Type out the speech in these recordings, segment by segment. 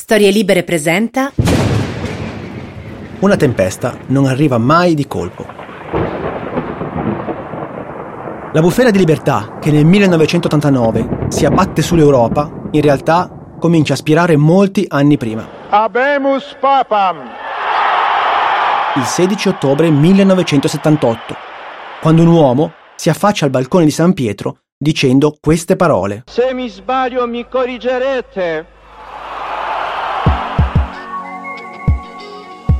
Storie Libere presenta Una tempesta non arriva mai di colpo. La bufera di libertà che nel 1989 si abbatte sull'Europa, in realtà comincia a spirare molti anni prima. Habemus papam! Il 16 ottobre 1978, quando un uomo si affaccia al balcone di San Pietro dicendo queste parole. Se mi sbaglio mi corrigerete.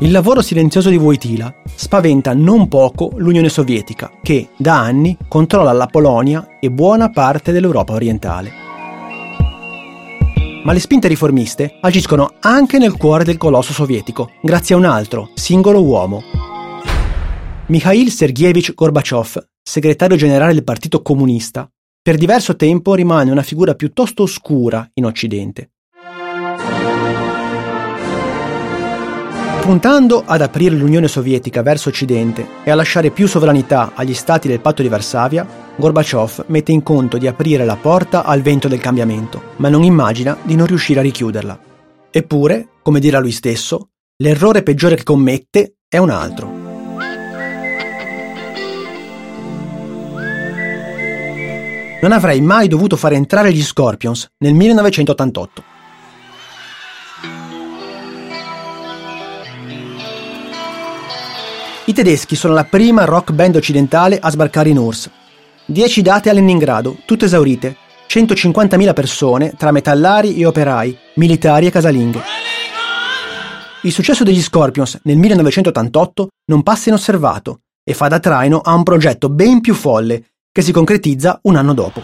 Il lavoro silenzioso di Wojtyla spaventa non poco l'Unione Sovietica, che da anni controlla la Polonia e buona parte dell'Europa orientale. Ma le spinte riformiste agiscono anche nel cuore del colosso sovietico, grazie a un altro, singolo uomo. Mikhail Sergeyevich Gorbachev, segretario generale del Partito Comunista, per diverso tempo rimane una figura piuttosto oscura in Occidente. Puntando ad aprire l'Unione Sovietica verso Occidente e a lasciare più sovranità agli stati del patto di Varsavia, Gorbaciov mette in conto di aprire la porta al vento del cambiamento, ma non immagina di non riuscire a richiuderla. Eppure, come dirà lui stesso, l'errore peggiore che commette è un altro. Non avrei mai dovuto fare entrare gli Scorpions nel 1988. I tedeschi sono la prima rock band occidentale a sbarcare in URSS. Dieci date a Leningrado, tutte esaurite. 150.000 persone tra metallari e operai, militari e casalinghe. Il successo degli Scorpions nel 1988 non passa inosservato e fa da traino a un progetto ben più folle che si concretizza un anno dopo.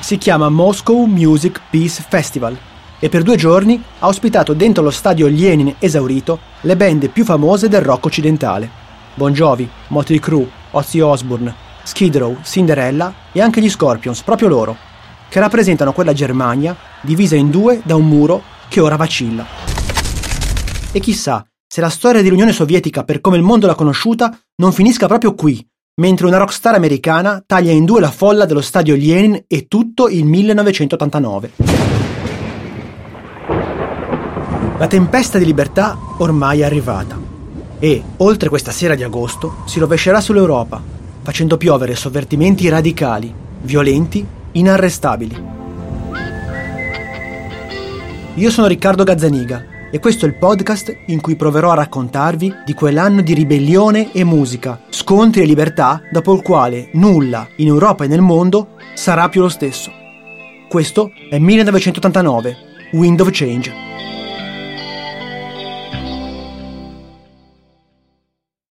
Si chiama Moscow Music Peace Festival e per due giorni ha ospitato dentro lo stadio Lenin esaurito le band più famose del rock occidentale. Bon Jovi, Motley Crue, Ozzy Osbourne, Skid Row, Cinderella e anche gli Scorpions, proprio loro, che rappresentano quella Germania divisa in due da un muro che ora vacilla. E chissà se la storia dell'Unione Sovietica per come il mondo l'ha conosciuta non finisca proprio qui, mentre una rockstar americana taglia in due la folla dello stadio Lenin e tutto il 1989. La tempesta di libertà ormai è arrivata e, oltre questa sera di agosto, si rovescerà sull'Europa, facendo piovere sovvertimenti radicali, violenti, inarrestabili. Io sono Riccardo Gazzaniga e questo è il podcast in cui proverò a raccontarvi di quell'anno di ribellione e musica, scontri e libertà dopo il quale nulla in Europa e nel mondo sarà più lo stesso. Questo è 1989, Wind of Change.